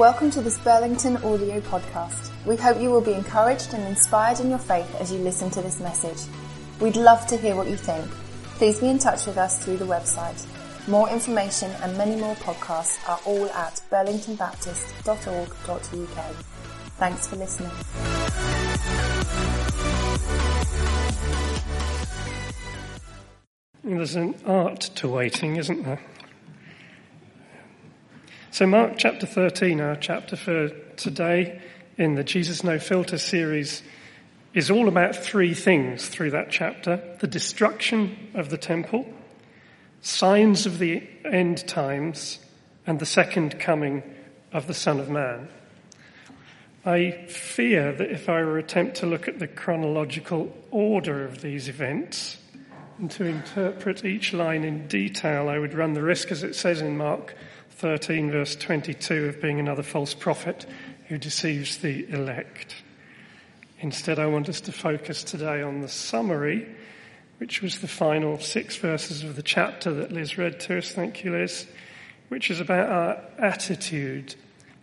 Welcome to this Burlington audio podcast. We hope you will be encouraged and inspired in your faith as you listen to this message. We'd love to hear what you think. Please be in touch with us through the website. More information and many more podcasts are all at burlingtonbaptist.org.uk. Thanks for listening. There's an art to waiting, isn't there? So, Mark chapter 13, our chapter for today in the Jesus No Filter series, is all about three things through that chapter the destruction of the temple, signs of the end times, and the second coming of the Son of Man. I fear that if I were to attempt to look at the chronological order of these events and to interpret each line in detail, I would run the risk, as it says in Mark 13, verse 22, of being another false prophet who deceives the elect. Instead, I want us to focus today on the summary, which was the final six verses of the chapter that Liz read to us. Thank you, Liz. Which is about our attitude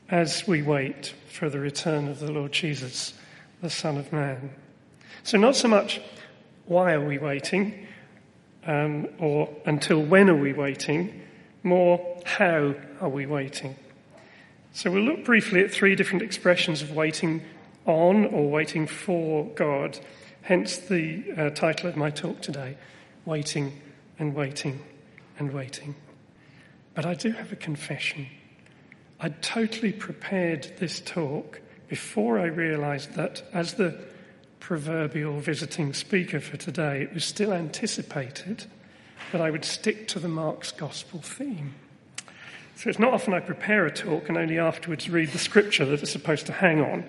as we wait for the return of the Lord Jesus, the Son of Man. So, not so much why are we waiting, um, or until when are we waiting, more how are we waiting. So, we'll look briefly at three different expressions of waiting on or waiting for God, hence the uh, title of my talk today Waiting and Waiting and Waiting. But I do have a confession. I'd totally prepared this talk before I realized that as the proverbial visiting speaker for today, it was still anticipated that I would stick to the Mark's Gospel theme. So it's not often I prepare a talk and only afterwards read the scripture that it's supposed to hang on.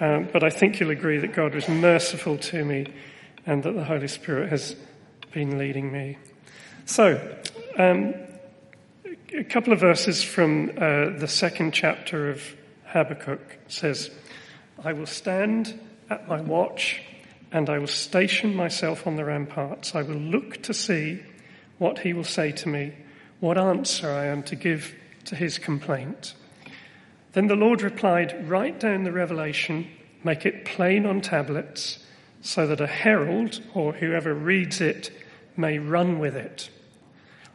Um, but I think you'll agree that God was merciful to me and that the Holy Spirit has been leading me. So, um, a couple of verses from uh, the second chapter of Habakkuk says, I will stand at my watch and I will station myself on the ramparts. I will look to see what he will say to me, what answer I am to give to his complaint. Then the Lord replied, Write down the revelation, make it plain on tablets, so that a herald or whoever reads it may run with it.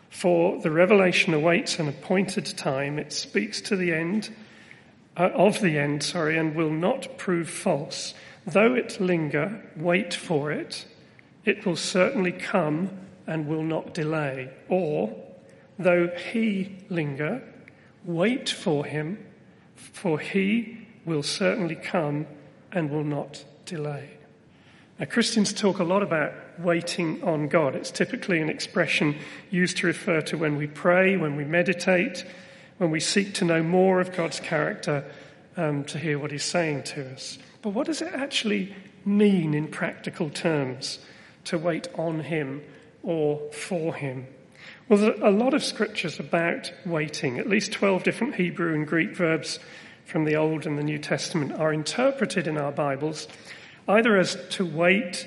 For the revelation awaits an appointed time, it speaks to the end, uh, of the end, sorry, and will not prove false. Though it linger, wait for it. It will certainly come and will not delay. Or, though he linger, wait for him, for he will certainly come and will not delay. Now, Christians talk a lot about waiting on God. It's typically an expression used to refer to when we pray, when we meditate, when we seek to know more of God's character, um, to hear what He's saying to us. But what does it actually mean in practical terms to wait on Him or for Him? Well, there's a lot of scriptures about waiting. At least 12 different Hebrew and Greek verbs from the Old and the New Testament are interpreted in our Bibles either as to wait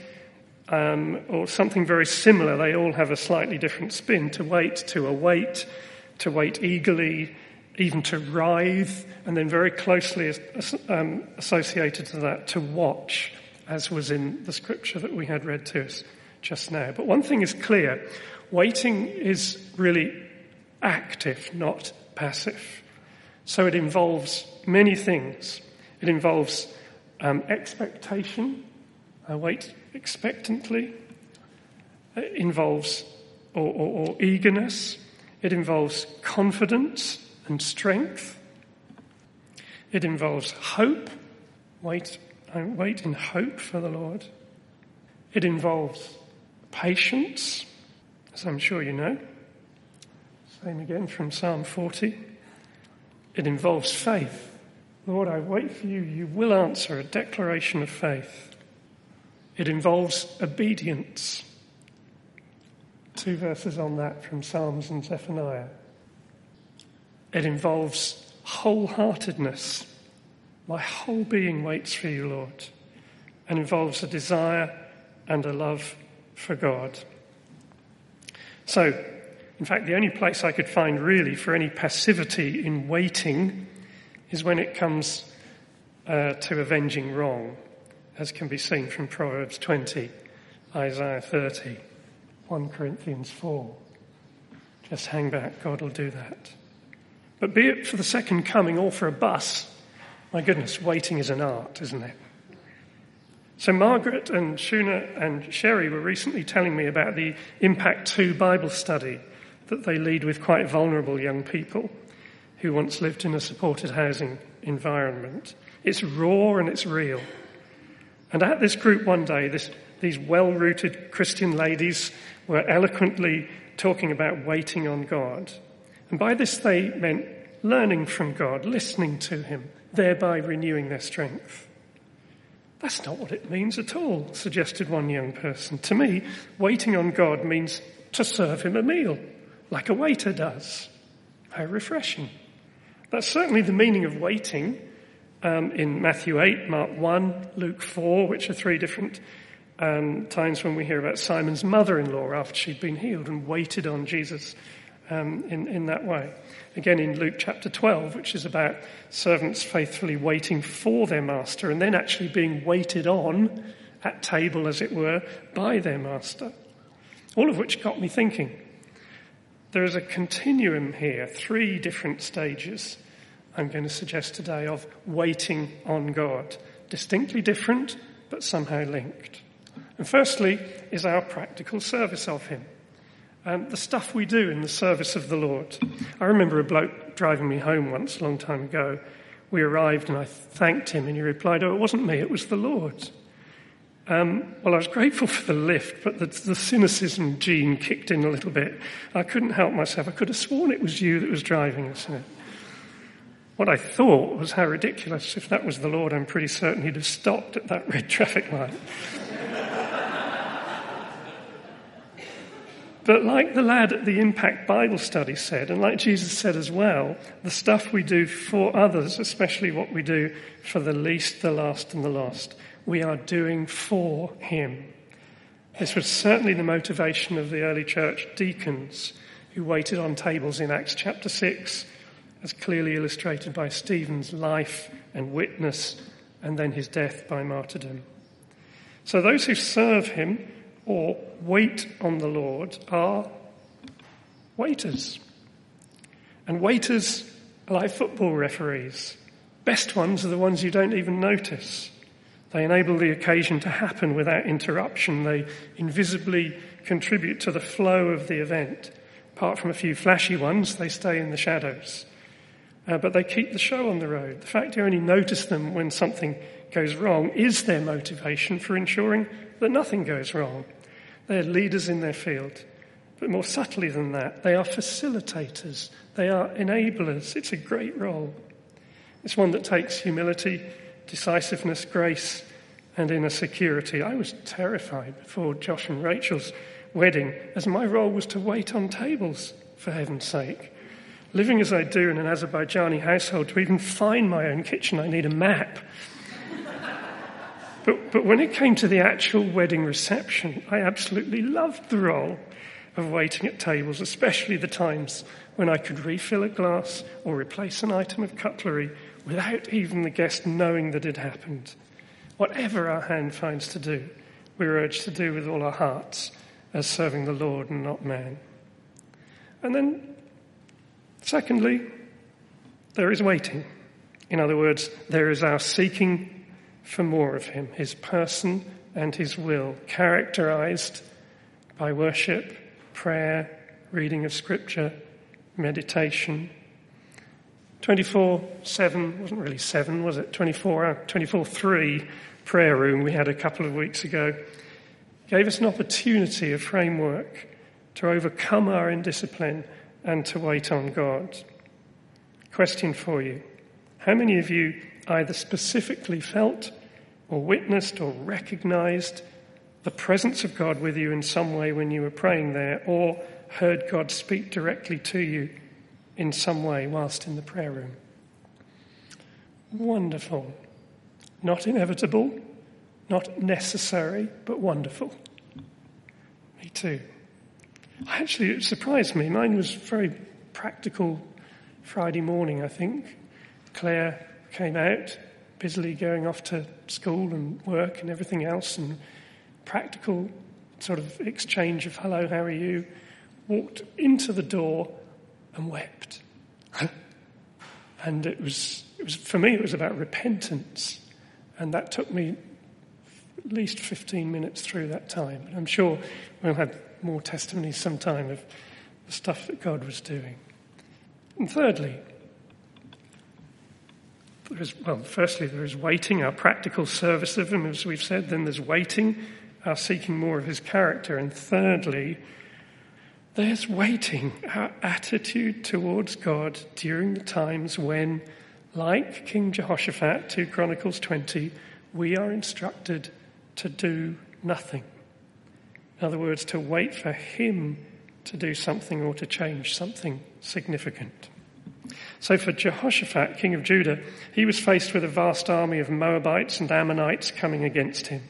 um, or something very similar. They all have a slightly different spin to wait, to await, to wait eagerly, even to writhe, and then very closely um, associated to that, to watch, as was in the scripture that we had read to us just now. But one thing is clear waiting is really active, not passive. So it involves many things. It involves um, expectation, I wait expectantly. It involves or, or, or eagerness. It involves confidence and strength. It involves hope. Wait, I wait in hope for the Lord. It involves patience, as I'm sure you know. Same again from Psalm 40. It involves faith. Lord, I wait for you. You will answer a declaration of faith. It involves obedience. Two verses on that from Psalms and Zephaniah. It involves wholeheartedness. My whole being waits for you, Lord. And involves a desire and a love for God. So, in fact, the only place I could find really for any passivity in waiting is when it comes uh, to avenging wrong, as can be seen from Proverbs 20, Isaiah 30, 1 Corinthians 4. Just hang back, God will do that. But be it for the second coming or for a bus, my goodness, waiting is an art, isn't it? So Margaret and Shuna and Sherry were recently telling me about the Impact 2 Bible study that they lead with quite vulnerable young people who once lived in a supported housing environment. It's raw and it's real. And at this group one day, this, these well rooted Christian ladies were eloquently talking about waiting on God. And by this, they meant learning from God, listening to Him, thereby renewing their strength. That's not what it means at all, suggested one young person. To me, waiting on God means to serve Him a meal, like a waiter does. How refreshing. That's certainly the meaning of waiting um, in Matthew 8, Mark 1, Luke 4, which are three different um, times when we hear about Simon's mother in law after she'd been healed and waited on Jesus um, in, in that way. Again, in Luke chapter 12, which is about servants faithfully waiting for their master and then actually being waited on at table, as it were, by their master. All of which got me thinking. There is a continuum here, three different stages I'm going to suggest today of waiting on God. Distinctly different, but somehow linked. And firstly is our practical service of Him um, the stuff we do in the service of the Lord. I remember a bloke driving me home once, a long time ago. We arrived and I thanked him, and he replied, Oh, it wasn't me, it was the Lord. Um, well, I was grateful for the lift, but the, the, cynicism gene kicked in a little bit. I couldn't help myself. I could have sworn it was you that was driving us. What I thought was how ridiculous. If that was the Lord, I'm pretty certain he'd have stopped at that red traffic light. But like the lad at the Impact Bible study said, and like Jesus said as well, the stuff we do for others, especially what we do for the least, the last, and the lost, we are doing for Him. This was certainly the motivation of the early church deacons who waited on tables in Acts chapter 6, as clearly illustrated by Stephen's life and witness, and then his death by martyrdom. So those who serve Him, or wait on the Lord are waiters. And waiters are like football referees. Best ones are the ones you don't even notice. They enable the occasion to happen without interruption. They invisibly contribute to the flow of the event. Apart from a few flashy ones, they stay in the shadows. Uh, but they keep the show on the road. The fact you only notice them when something goes wrong is their motivation for ensuring that nothing goes wrong. They're leaders in their field. But more subtly than that, they are facilitators. They are enablers. It's a great role. It's one that takes humility, decisiveness, grace, and inner security. I was terrified before Josh and Rachel's wedding, as my role was to wait on tables, for heaven's sake. Living as I do in an Azerbaijani household, to even find my own kitchen, I need a map. But, but when it came to the actual wedding reception, I absolutely loved the role of waiting at tables, especially the times when I could refill a glass or replace an item of cutlery without even the guest knowing that it happened. Whatever our hand finds to do, we're urged to do with all our hearts as serving the Lord and not man. And then, secondly, there is waiting. In other words, there is our seeking for more of him, his person and his will, characterized by worship, prayer, reading of scripture, meditation. 24 7 wasn't really 7, was it? 24 uh, 24 3 prayer room we had a couple of weeks ago gave us an opportunity, a framework to overcome our indiscipline and to wait on God. Question for you How many of you either specifically felt or witnessed or recognized the presence of God with you in some way when you were praying there, or heard God speak directly to you in some way whilst in the prayer room. Wonderful. Not inevitable, not necessary, but wonderful. Me too. Actually, it surprised me. Mine was very practical Friday morning, I think Claire came out, busily going off to school and work and everything else, and practical sort of exchange of hello, how are you, walked into the door and wept. and it was, it was, for me, it was about repentance. And that took me at least 15 minutes through that time. And I'm sure we'll have more testimonies sometime of the stuff that God was doing. And thirdly, there is, well, firstly, there is waiting, our practical service of Him, as we've said. Then there's waiting, our seeking more of His character. And thirdly, there's waiting, our attitude towards God during the times when, like King Jehoshaphat, 2 Chronicles 20, we are instructed to do nothing. In other words, to wait for Him to do something or to change something significant. So for Jehoshaphat, king of Judah, he was faced with a vast army of Moabites and Ammonites coming against him.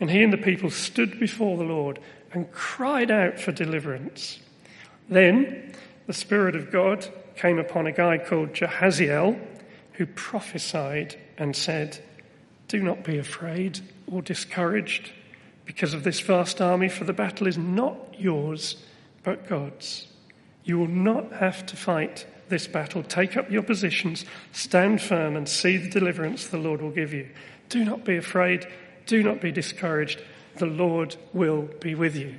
And he and the people stood before the Lord and cried out for deliverance. Then the Spirit of God came upon a guy called Jahaziel who prophesied and said, Do not be afraid or discouraged because of this vast army, for the battle is not yours, but God's. You will not have to fight this battle. Take up your positions, stand firm, and see the deliverance the Lord will give you. Do not be afraid, do not be discouraged. The Lord will be with you.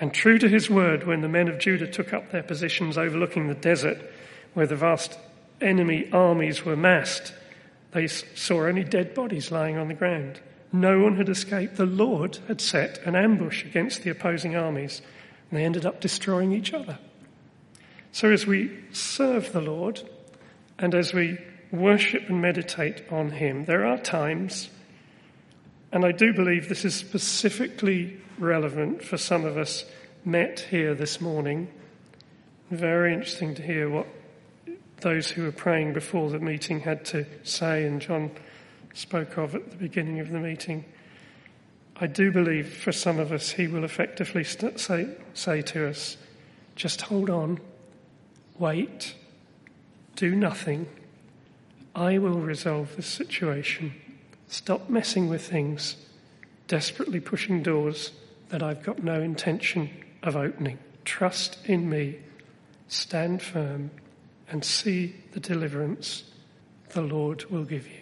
And true to his word, when the men of Judah took up their positions overlooking the desert, where the vast enemy armies were massed, they saw only dead bodies lying on the ground. No one had escaped. The Lord had set an ambush against the opposing armies, and they ended up destroying each other. So as we serve the Lord, and as we worship and meditate on Him, there are times, and I do believe this is specifically relevant for some of us met here this morning. Very interesting to hear what those who were praying before the meeting had to say, and John spoke of at the beginning of the meeting. I do believe for some of us, he will effectively say, say to us, just hold on, wait, do nothing. I will resolve this situation. Stop messing with things, desperately pushing doors that I've got no intention of opening. Trust in me, stand firm, and see the deliverance the Lord will give you.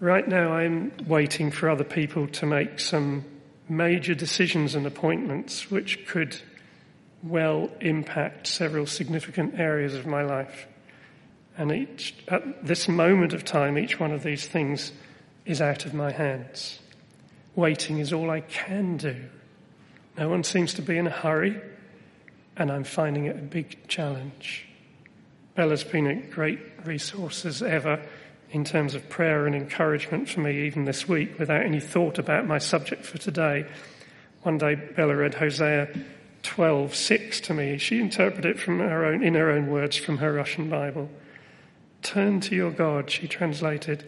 Right now, I'm waiting for other people to make some major decisions and appointments which could well impact several significant areas of my life. And each, at this moment of time, each one of these things is out of my hands. Waiting is all I can do. No one seems to be in a hurry and I'm finding it a big challenge. Bella's been a great resource as ever in terms of prayer and encouragement for me, even this week, without any thought about my subject for today. One day, Bella read Hosea 12:6 to me. She interpreted it from her own, in her own words from her Russian Bible. Turn to your God, she translated.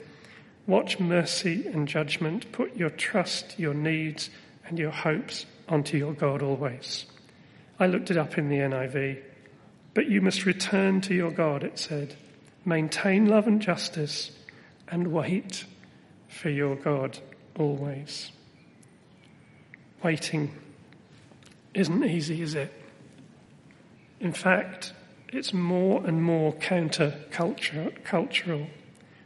Watch mercy and judgment. Put your trust, your needs, and your hopes onto your God always. I looked it up in the NIV. But you must return to your God, it said. Maintain love and justice and wait for your God always. Waiting isn't easy, is it? In fact, it's more and more counter-cultural,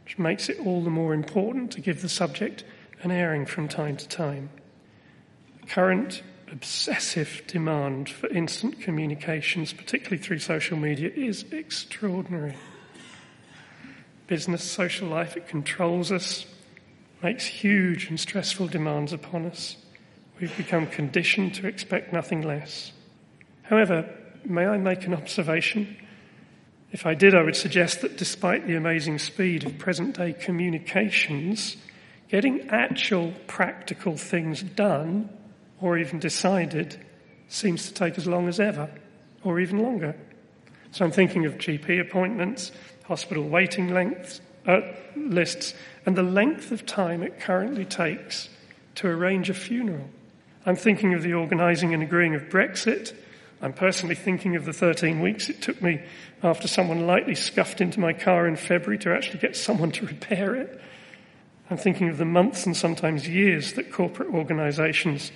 which makes it all the more important to give the subject an airing from time to time. The current obsessive demand for instant communications, particularly through social media, is extraordinary. Business, social life, it controls us, makes huge and stressful demands upon us. We've become conditioned to expect nothing less. However, may I make an observation? If I did, I would suggest that despite the amazing speed of present day communications, getting actual practical things done or even decided seems to take as long as ever, or even longer. So I'm thinking of GP appointments, hospital waiting lengths, uh, lists, and the length of time it currently takes to arrange a funeral. I'm thinking of the organising and agreeing of Brexit. I'm personally thinking of the 13 weeks it took me after someone lightly scuffed into my car in February to actually get someone to repair it. I'm thinking of the months and sometimes years that corporate organizations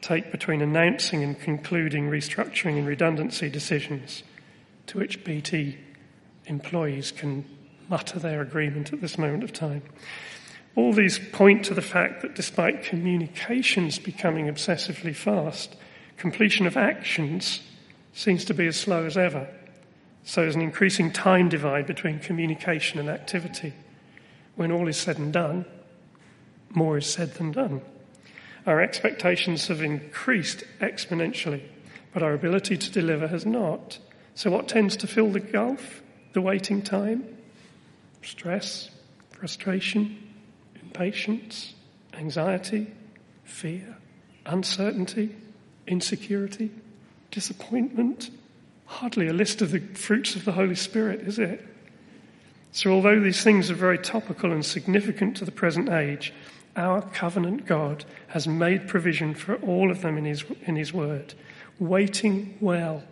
take between announcing and concluding restructuring and redundancy decisions to which BT employees can mutter their agreement at this moment of time. All these point to the fact that despite communications becoming obsessively fast, completion of actions seems to be as slow as ever. So there's an increasing time divide between communication and activity. When all is said and done, more is said than done. Our expectations have increased exponentially, but our ability to deliver has not. So, what tends to fill the gulf, the waiting time? Stress, frustration, impatience, anxiety, fear, uncertainty, insecurity, disappointment. Hardly a list of the fruits of the Holy Spirit, is it? So, although these things are very topical and significant to the present age, our covenant God has made provision for all of them in His, in his Word. Waiting well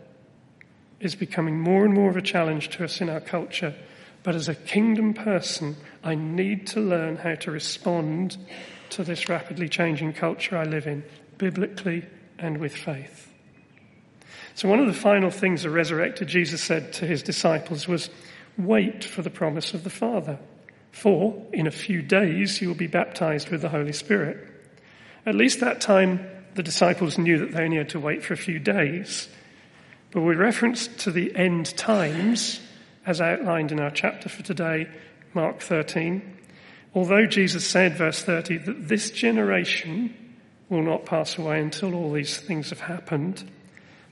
is becoming more and more of a challenge to us in our culture. But as a kingdom person, I need to learn how to respond to this rapidly changing culture I live in, biblically and with faith. So, one of the final things the resurrected Jesus said to his disciples was, Wait for the promise of the Father, for in a few days you will be baptized with the Holy Spirit. At least that time, the disciples knew that they only had to wait for a few days. But with reference to the end times, as outlined in our chapter for today, Mark 13, although Jesus said, verse 30, that this generation will not pass away until all these things have happened,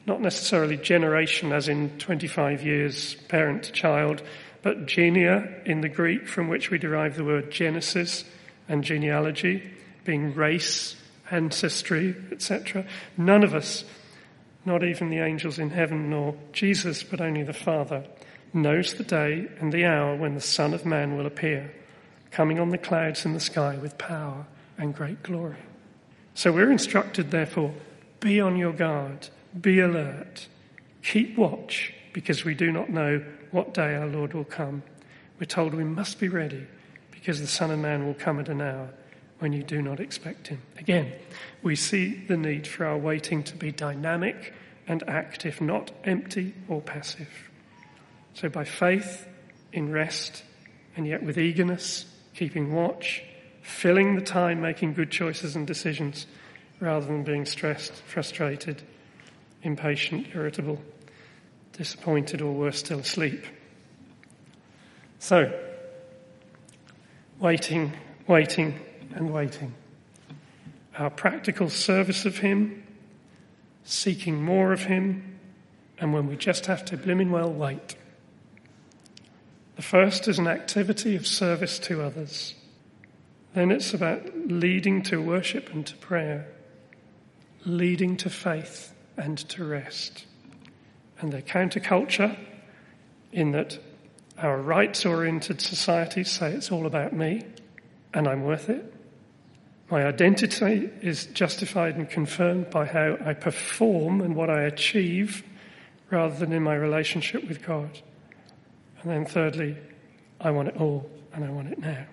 not necessarily generation as in 25 years, parent to child, but genia in the Greek from which we derive the word genesis and genealogy, being race, ancestry, etc. None of us, not even the angels in heaven nor Jesus, but only the Father, knows the day and the hour when the Son of Man will appear, coming on the clouds in the sky with power and great glory. So we're instructed, therefore, be on your guard be alert. Keep watch because we do not know what day our Lord will come. We're told we must be ready because the Son of Man will come at an hour when you do not expect him. Again, we see the need for our waiting to be dynamic and active, not empty or passive. So by faith, in rest, and yet with eagerness, keeping watch, filling the time making good choices and decisions rather than being stressed, frustrated, impatient, irritable, disappointed, or worse still, asleep. So, waiting, waiting, and waiting. Our practical service of Him, seeking more of Him, and when we just have to blimmin' well wait. The first is an activity of service to others. Then it's about leading to worship and to prayer, leading to faith, and to rest. And they're counterculture in that our rights oriented societies say it's all about me and I'm worth it. My identity is justified and confirmed by how I perform and what I achieve rather than in my relationship with God. And then thirdly, I want it all and I want it now.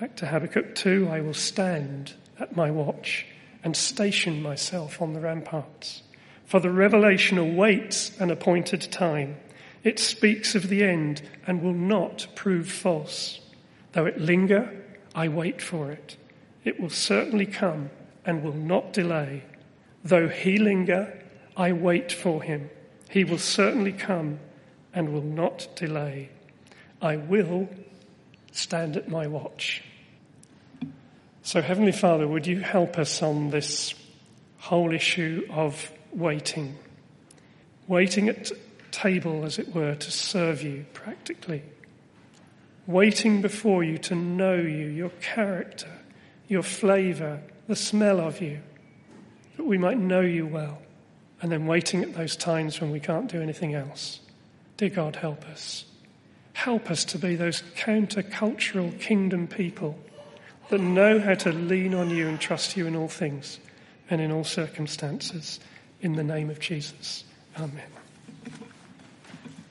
Back to Habakkuk 2, I will stand at my watch and station myself on the ramparts. For the revelation awaits an appointed time. It speaks of the end and will not prove false. Though it linger, I wait for it. It will certainly come and will not delay. Though he linger, I wait for him. He will certainly come and will not delay. I will stand at my watch. So, Heavenly Father, would you help us on this whole issue of waiting. Waiting at table, as it were, to serve you practically. Waiting before you to know you, your character, your flavour, the smell of you, that we might know you well. And then waiting at those times when we can't do anything else. Dear God, help us. Help us to be those countercultural kingdom people that know how to lean on you and trust you in all things and in all circumstances in the name of Jesus. Amen.